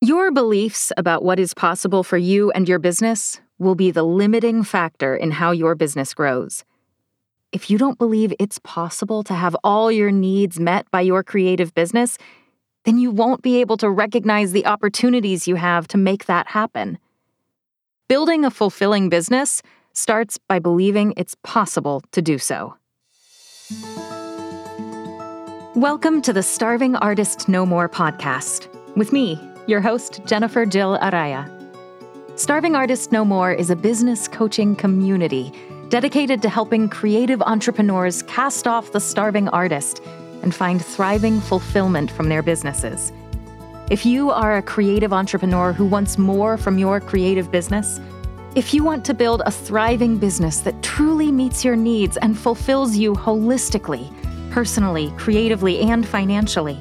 Your beliefs about what is possible for you and your business will be the limiting factor in how your business grows. If you don't believe it's possible to have all your needs met by your creative business, then you won't be able to recognize the opportunities you have to make that happen. Building a fulfilling business starts by believing it's possible to do so. Welcome to the Starving Artist No More podcast with me, your host, Jennifer Jill Araya. Starving Artist No More is a business coaching community dedicated to helping creative entrepreneurs cast off the starving artist and find thriving fulfillment from their businesses. If you are a creative entrepreneur who wants more from your creative business, if you want to build a thriving business that truly meets your needs and fulfills you holistically, personally, creatively, and financially,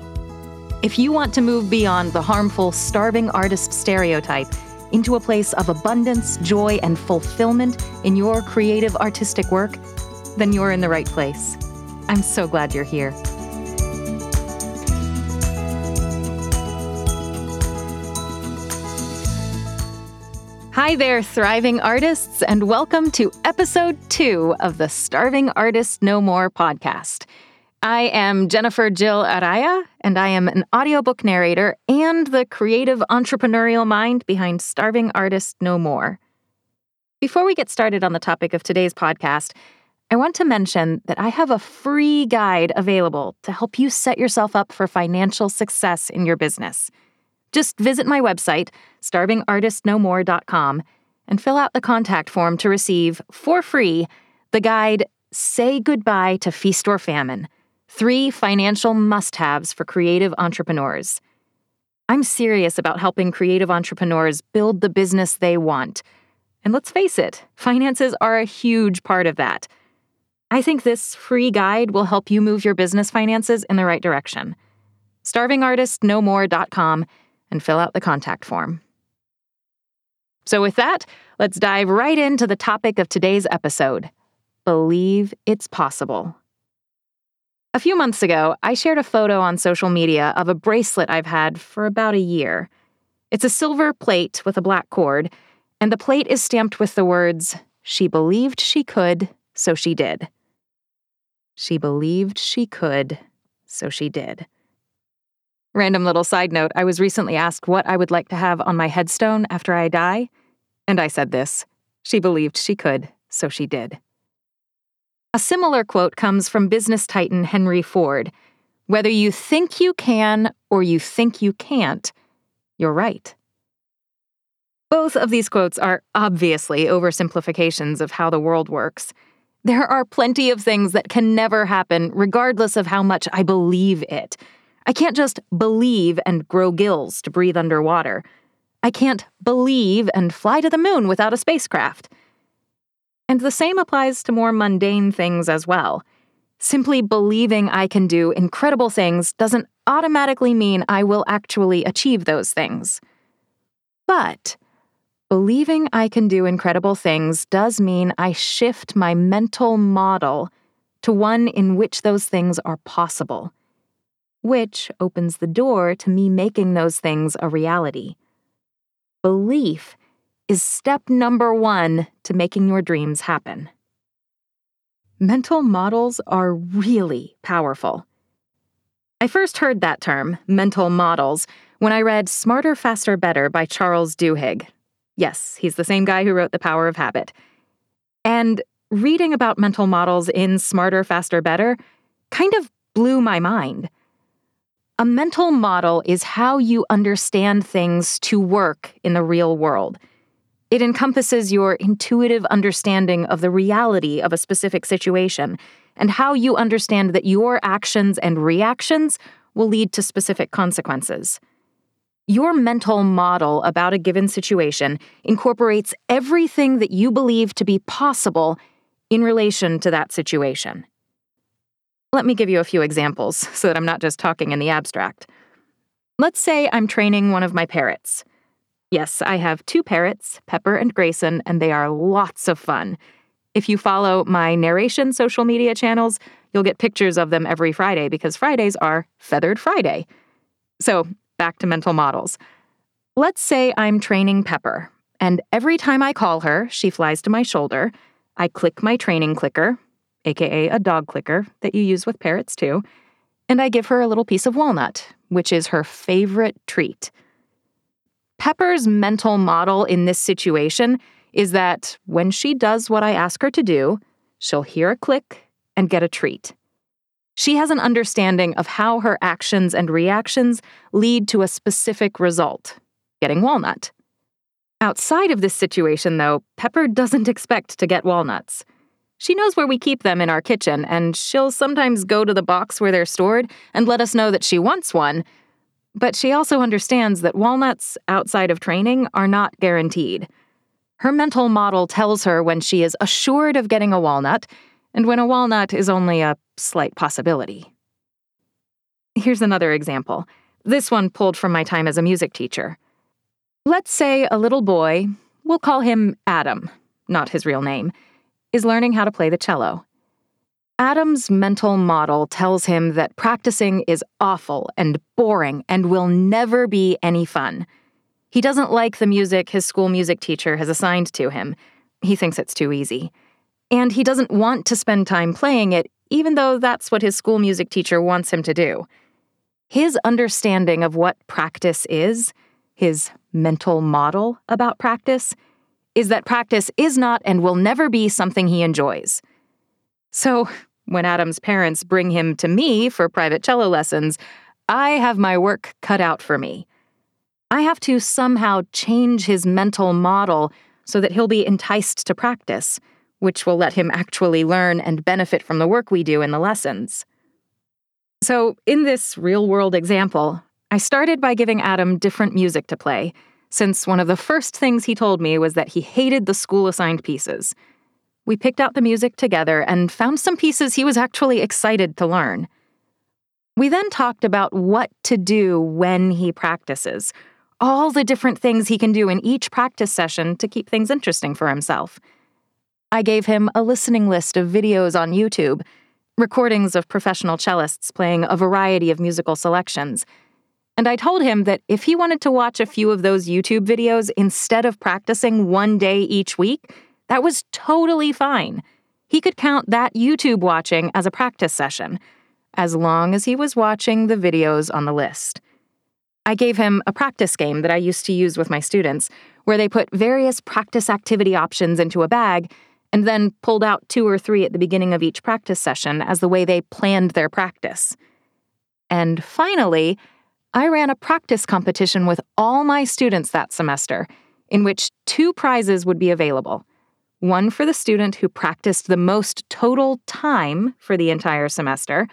if you want to move beyond the harmful starving artist stereotype into a place of abundance, joy, and fulfillment in your creative artistic work, then you're in the right place. I'm so glad you're here. Hi there, thriving artists, and welcome to episode two of the Starving Artist No More podcast. I am Jennifer Jill Araya, and I am an audiobook narrator and the creative entrepreneurial mind behind Starving Artist No More. Before we get started on the topic of today's podcast, I want to mention that I have a free guide available to help you set yourself up for financial success in your business. Just visit my website, starvingartistnomore.com, and fill out the contact form to receive, for free, the guide Say Goodbye to Feast or Famine Three financial must haves for creative entrepreneurs. I'm serious about helping creative entrepreneurs build the business they want. And let's face it, finances are a huge part of that. I think this free guide will help you move your business finances in the right direction. StarvingArtistNoMore.com and fill out the contact form. So, with that, let's dive right into the topic of today's episode Believe It's Possible. A few months ago, I shared a photo on social media of a bracelet I've had for about a year. It's a silver plate with a black cord, and the plate is stamped with the words, She believed she could, so she did. She believed she could, so she did. Random little side note I was recently asked what I would like to have on my headstone after I die, and I said this She believed she could, so she did. A similar quote comes from business titan Henry Ford Whether you think you can or you think you can't, you're right. Both of these quotes are obviously oversimplifications of how the world works. There are plenty of things that can never happen, regardless of how much I believe it. I can't just believe and grow gills to breathe underwater. I can't believe and fly to the moon without a spacecraft. And the same applies to more mundane things as well. Simply believing I can do incredible things doesn't automatically mean I will actually achieve those things. But believing I can do incredible things does mean I shift my mental model to one in which those things are possible, which opens the door to me making those things a reality. Belief is step number one to making your dreams happen. Mental models are really powerful. I first heard that term, mental models, when I read Smarter, Faster, Better by Charles Duhigg. Yes, he's the same guy who wrote The Power of Habit. And reading about mental models in Smarter, Faster, Better kind of blew my mind. A mental model is how you understand things to work in the real world. It encompasses your intuitive understanding of the reality of a specific situation and how you understand that your actions and reactions will lead to specific consequences. Your mental model about a given situation incorporates everything that you believe to be possible in relation to that situation. Let me give you a few examples so that I'm not just talking in the abstract. Let's say I'm training one of my parrots. Yes, I have two parrots, Pepper and Grayson, and they are lots of fun. If you follow my narration social media channels, you'll get pictures of them every Friday because Fridays are Feathered Friday. So, back to mental models. Let's say I'm training Pepper, and every time I call her, she flies to my shoulder. I click my training clicker, aka a dog clicker that you use with parrots too, and I give her a little piece of walnut, which is her favorite treat. Pepper's mental model in this situation is that when she does what I ask her to do, she'll hear a click and get a treat. She has an understanding of how her actions and reactions lead to a specific result getting walnut. Outside of this situation, though, Pepper doesn't expect to get walnuts. She knows where we keep them in our kitchen, and she'll sometimes go to the box where they're stored and let us know that she wants one. But she also understands that walnuts outside of training are not guaranteed. Her mental model tells her when she is assured of getting a walnut and when a walnut is only a slight possibility. Here's another example. This one pulled from my time as a music teacher. Let's say a little boy, we'll call him Adam, not his real name, is learning how to play the cello. Adam's mental model tells him that practicing is awful and boring and will never be any fun. He doesn't like the music his school music teacher has assigned to him. He thinks it's too easy. And he doesn't want to spend time playing it, even though that's what his school music teacher wants him to do. His understanding of what practice is his mental model about practice is that practice is not and will never be something he enjoys. So, when Adam's parents bring him to me for private cello lessons, I have my work cut out for me. I have to somehow change his mental model so that he'll be enticed to practice, which will let him actually learn and benefit from the work we do in the lessons. So, in this real world example, I started by giving Adam different music to play, since one of the first things he told me was that he hated the school assigned pieces. We picked out the music together and found some pieces he was actually excited to learn. We then talked about what to do when he practices, all the different things he can do in each practice session to keep things interesting for himself. I gave him a listening list of videos on YouTube, recordings of professional cellists playing a variety of musical selections and I told him that if he wanted to watch a few of those YouTube videos instead of practicing one day each week, that was totally fine. He could count that YouTube watching as a practice session, as long as he was watching the videos on the list. I gave him a practice game that I used to use with my students, where they put various practice activity options into a bag and then pulled out two or three at the beginning of each practice session as the way they planned their practice. And finally, I ran a practice competition with all my students that semester, in which two prizes would be available one for the student who practiced the most total time for the entire semester,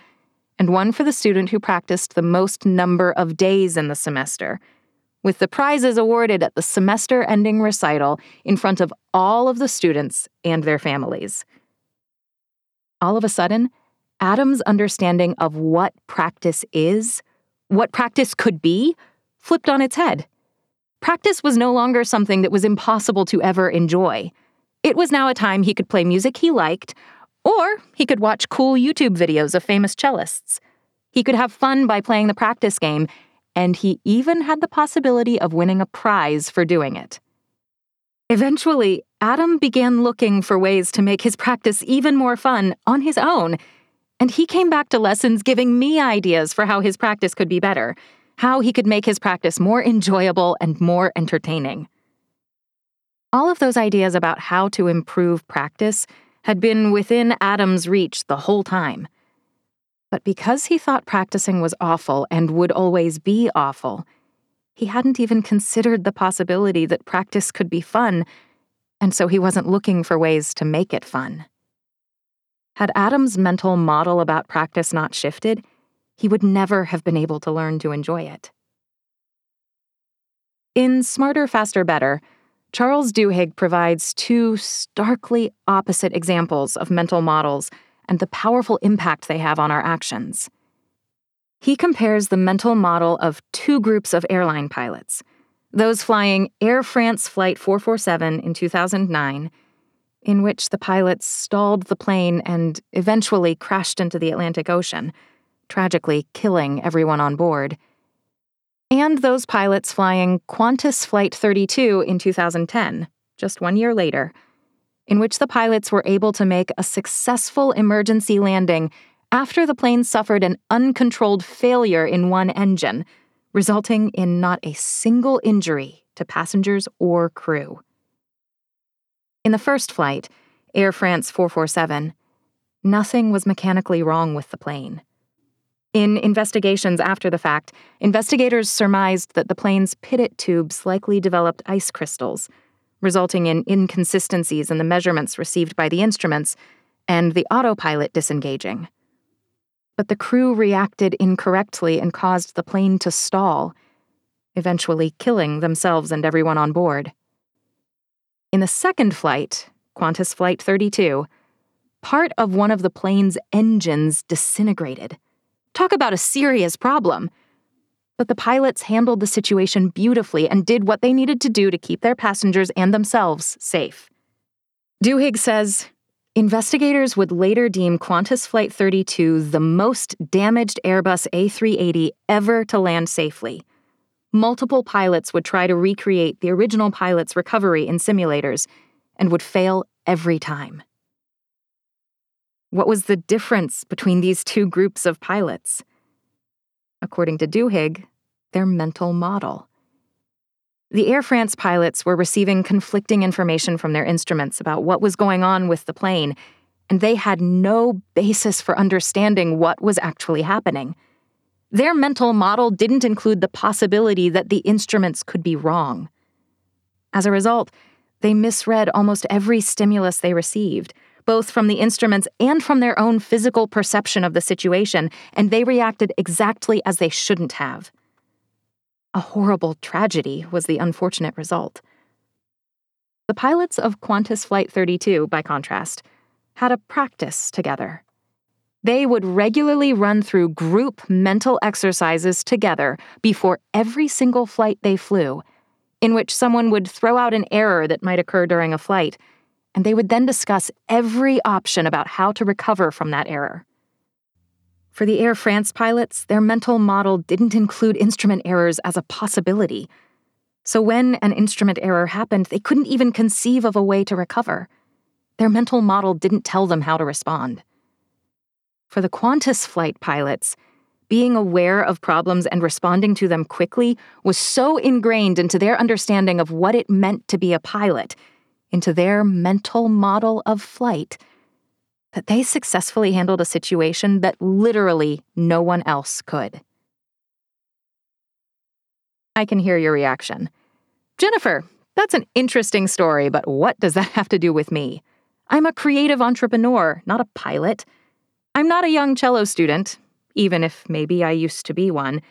and one for the student who practiced the most number of days in the semester, with the prizes awarded at the semester ending recital in front of all of the students and their families. All of a sudden, Adam's understanding of what practice is what practice could be flipped on its head. Practice was no longer something that was impossible to ever enjoy. It was now a time he could play music he liked, or he could watch cool YouTube videos of famous cellists. He could have fun by playing the practice game, and he even had the possibility of winning a prize for doing it. Eventually, Adam began looking for ways to make his practice even more fun on his own and he came back to lessons giving me ideas for how his practice could be better, how he could make his practice more enjoyable and more entertaining. All of those ideas about how to improve practice had been within Adam's reach the whole time. But because he thought practicing was awful and would always be awful, he hadn't even considered the possibility that practice could be fun, and so he wasn't looking for ways to make it fun. Had Adam's mental model about practice not shifted, he would never have been able to learn to enjoy it. In Smarter, Faster, Better, Charles Duhigg provides two starkly opposite examples of mental models and the powerful impact they have on our actions. He compares the mental model of two groups of airline pilots those flying Air France Flight 447 in 2009 in which the pilots stalled the plane and eventually crashed into the Atlantic Ocean, tragically killing everyone on board. And those pilots flying Qantas Flight 32 in 2010, just one year later, in which the pilots were able to make a successful emergency landing after the plane suffered an uncontrolled failure in one engine, resulting in not a single injury to passengers or crew. In the first flight, Air France 447, nothing was mechanically wrong with the plane. In investigations after the fact, investigators surmised that the plane's pitot tubes likely developed ice crystals, resulting in inconsistencies in the measurements received by the instruments and the autopilot disengaging. But the crew reacted incorrectly and caused the plane to stall, eventually killing themselves and everyone on board. In the second flight, Qantas Flight 32, part of one of the plane's engines disintegrated. Talk about a serious problem. But the pilots handled the situation beautifully and did what they needed to do to keep their passengers and themselves safe. Duhigg says investigators would later deem Qantas Flight 32 the most damaged Airbus A380 ever to land safely. Multiple pilots would try to recreate the original pilot's recovery in simulators and would fail every time. What was the difference between these two groups of pilots? According to Duhigg, their mental model. The Air France pilots were receiving conflicting information from their instruments about what was going on with the plane, and they had no basis for understanding what was actually happening. Their mental model didn't include the possibility that the instruments could be wrong. As a result, they misread almost every stimulus they received, both from the instruments and from their own physical perception of the situation, and they reacted exactly as they shouldn't have. A horrible tragedy was the unfortunate result. The pilots of Qantas Flight 32, by contrast, had a practice together. They would regularly run through group mental exercises together before every single flight they flew in which someone would throw out an error that might occur during a flight, and they would then discuss every option about how to recover from that error. For the Air France pilots, their mental model didn't include instrument errors as a possibility. So when an instrument error happened, they couldn't even conceive of a way to recover. Their mental model didn't tell them how to respond. For the Qantas flight pilots, being aware of problems and responding to them quickly was so ingrained into their understanding of what it meant to be a pilot, into their mental model of flight, that they successfully handled a situation that literally no one else could. I can hear your reaction. Jennifer, that's an interesting story, but what does that have to do with me? I'm a creative entrepreneur, not a pilot. I'm not a young cello student, even if maybe I used to be one,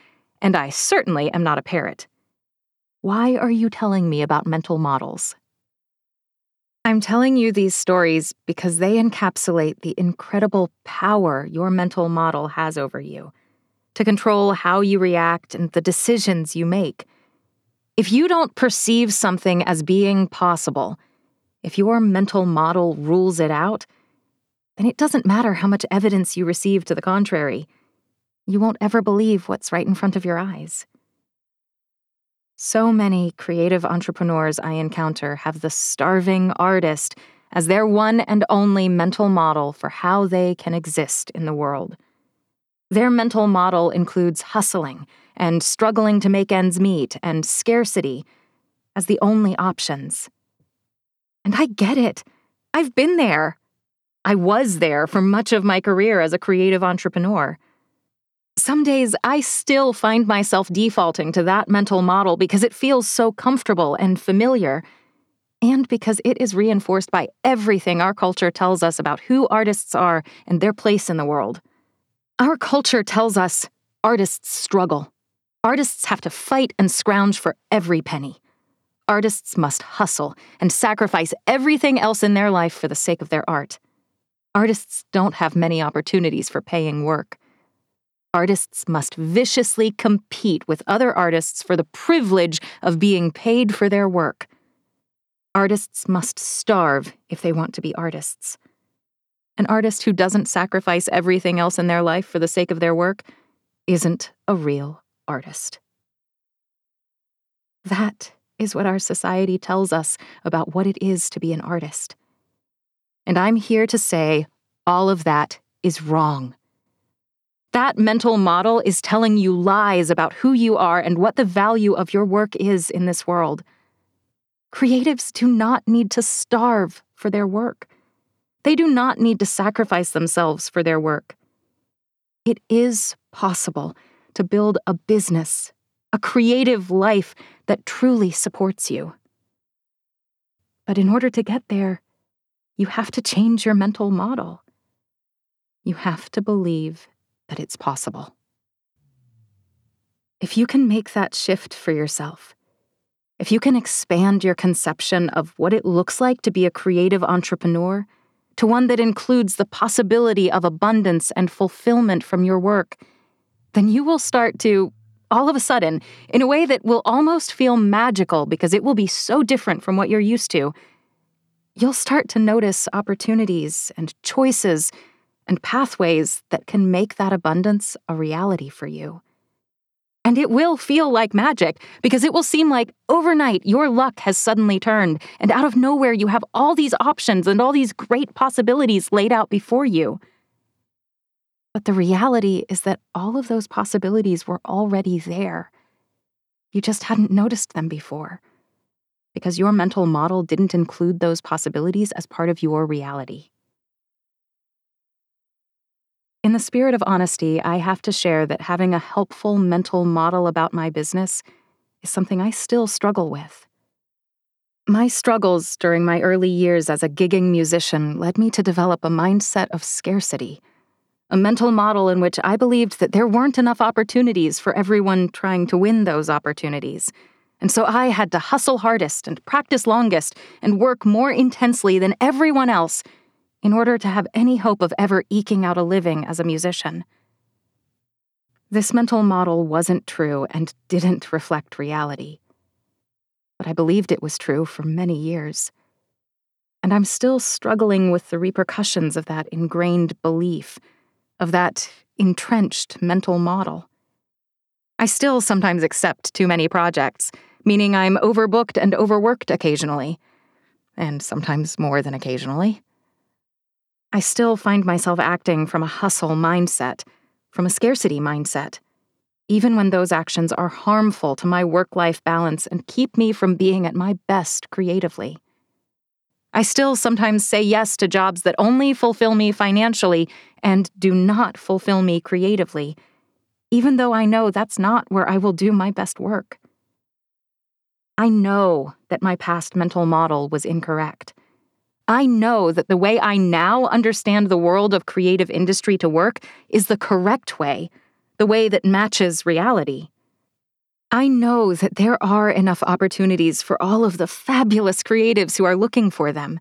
and I certainly am not a parrot. Why are you telling me about mental models? I'm telling you these stories because they encapsulate the incredible power your mental model has over you to control how you react and the decisions you make. If you don't perceive something as being possible, if your mental model rules it out, then it doesn't matter how much evidence you receive to the contrary you won't ever believe what's right in front of your eyes. So many creative entrepreneurs I encounter have the starving artist as their one and only mental model for how they can exist in the world. Their mental model includes hustling and struggling to make ends meet and scarcity as the only options. And I get it. I've been there. I was there for much of my career as a creative entrepreneur. Some days I still find myself defaulting to that mental model because it feels so comfortable and familiar, and because it is reinforced by everything our culture tells us about who artists are and their place in the world. Our culture tells us artists struggle. Artists have to fight and scrounge for every penny. Artists must hustle and sacrifice everything else in their life for the sake of their art. Artists don't have many opportunities for paying work. Artists must viciously compete with other artists for the privilege of being paid for their work. Artists must starve if they want to be artists. An artist who doesn't sacrifice everything else in their life for the sake of their work isn't a real artist. That is what our society tells us about what it is to be an artist. And I'm here to say all of that is wrong. That mental model is telling you lies about who you are and what the value of your work is in this world. Creatives do not need to starve for their work. They do not need to sacrifice themselves for their work. It is possible to build a business, a creative life that truly supports you. But in order to get there, you have to change your mental model. You have to believe that it's possible. If you can make that shift for yourself, if you can expand your conception of what it looks like to be a creative entrepreneur to one that includes the possibility of abundance and fulfillment from your work, then you will start to, all of a sudden, in a way that will almost feel magical because it will be so different from what you're used to, you'll start to notice opportunities and choices and pathways that can make that abundance a reality for you. And it will feel like magic because it will seem like overnight your luck has suddenly turned, and out of nowhere you have all these options and all these great possibilities laid out before you. But the reality is that all of those possibilities were already there. You just hadn't noticed them before because your mental model didn't include those possibilities as part of your reality. In the spirit of honesty, I have to share that having a helpful mental model about my business is something I still struggle with. My struggles during my early years as a gigging musician led me to develop a mindset of scarcity, a mental model in which I believed that there weren't enough opportunities for everyone trying to win those opportunities. And so I had to hustle hardest and practice longest and work more intensely than everyone else in order to have any hope of ever eking out a living as a musician. This mental model wasn't true and didn't reflect reality. But I believed it was true for many years. And I'm still struggling with the repercussions of that ingrained belief, of that entrenched mental model. I still sometimes accept too many projects, meaning I'm overbooked and overworked occasionally, and sometimes more than occasionally. I still find myself acting from a hustle mindset, from a scarcity mindset, even when those actions are harmful to my work life balance and keep me from being at my best creatively. I still sometimes say yes to jobs that only fulfill me financially and do not fulfill me creatively, even though I know that's not where I will do my best work. I know that my past mental model was incorrect. I know that the way I now understand the world of creative industry to work is the correct way, the way that matches reality. I know that there are enough opportunities for all of the fabulous creatives who are looking for them.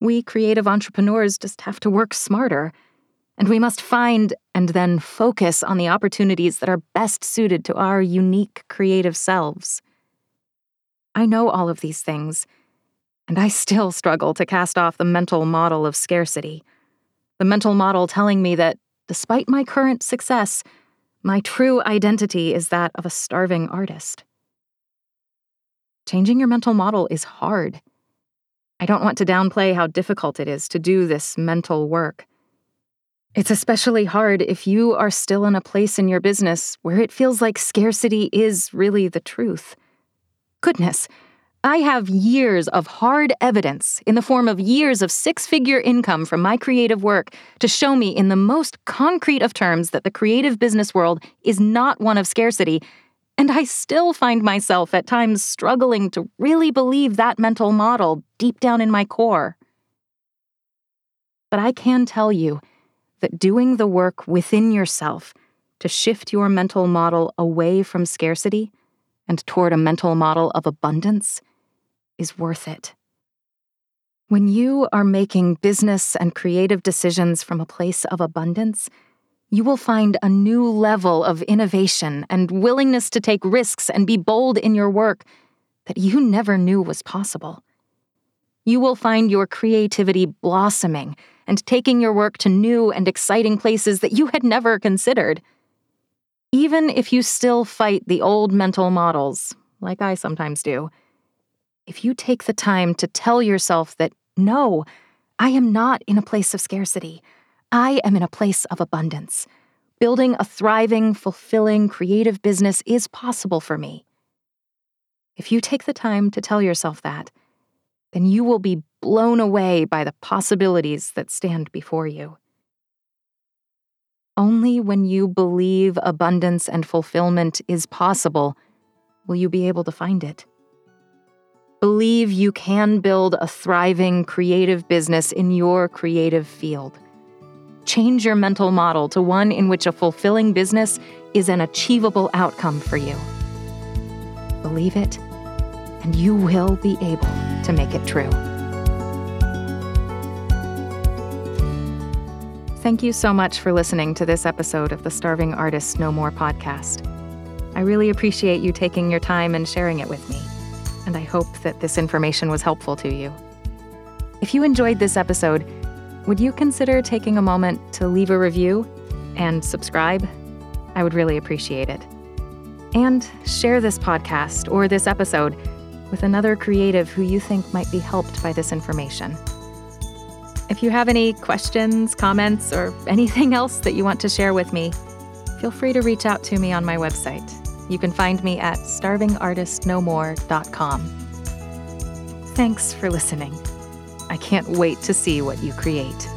We creative entrepreneurs just have to work smarter, and we must find and then focus on the opportunities that are best suited to our unique creative selves. I know all of these things and I still struggle to cast off the mental model of scarcity. The mental model telling me that, despite my current success, my true identity is that of a starving artist. Changing your mental model is hard. I don't want to downplay how difficult it is to do this mental work. It's especially hard if you are still in a place in your business where it feels like scarcity is really the truth. Goodness, I have years of hard evidence in the form of years of six figure income from my creative work to show me in the most concrete of terms that the creative business world is not one of scarcity. And I still find myself at times struggling to really believe that mental model deep down in my core. But I can tell you that doing the work within yourself to shift your mental model away from scarcity and toward a mental model of abundance is worth it. When you are making business and creative decisions from a place of abundance, you will find a new level of innovation and willingness to take risks and be bold in your work that you never knew was possible. You will find your creativity blossoming and taking your work to new and exciting places that you had never considered. Even if you still fight the old mental models, like I sometimes do, if you take the time to tell yourself that, no, I am not in a place of scarcity, I am in a place of abundance. Building a thriving, fulfilling, creative business is possible for me. If you take the time to tell yourself that, then you will be blown away by the possibilities that stand before you. Only when you believe abundance and fulfillment is possible will you be able to find it. Believe you can build a thriving, creative business in your creative field. Change your mental model to one in which a fulfilling business is an achievable outcome for you. Believe it, and you will be able to make it true. Thank you so much for listening to this episode of the Starving Artist No More podcast. I really appreciate you taking your time and sharing it with me, and I hope that this information was helpful to you. If you enjoyed this episode, would you consider taking a moment to leave a review and subscribe? I would really appreciate it. And share this podcast or this episode with another creative who you think might be helped by this information. If you have any questions, comments, or anything else that you want to share with me, feel free to reach out to me on my website. You can find me at starvingartistnomore.com. Thanks for listening. I can't wait to see what you create.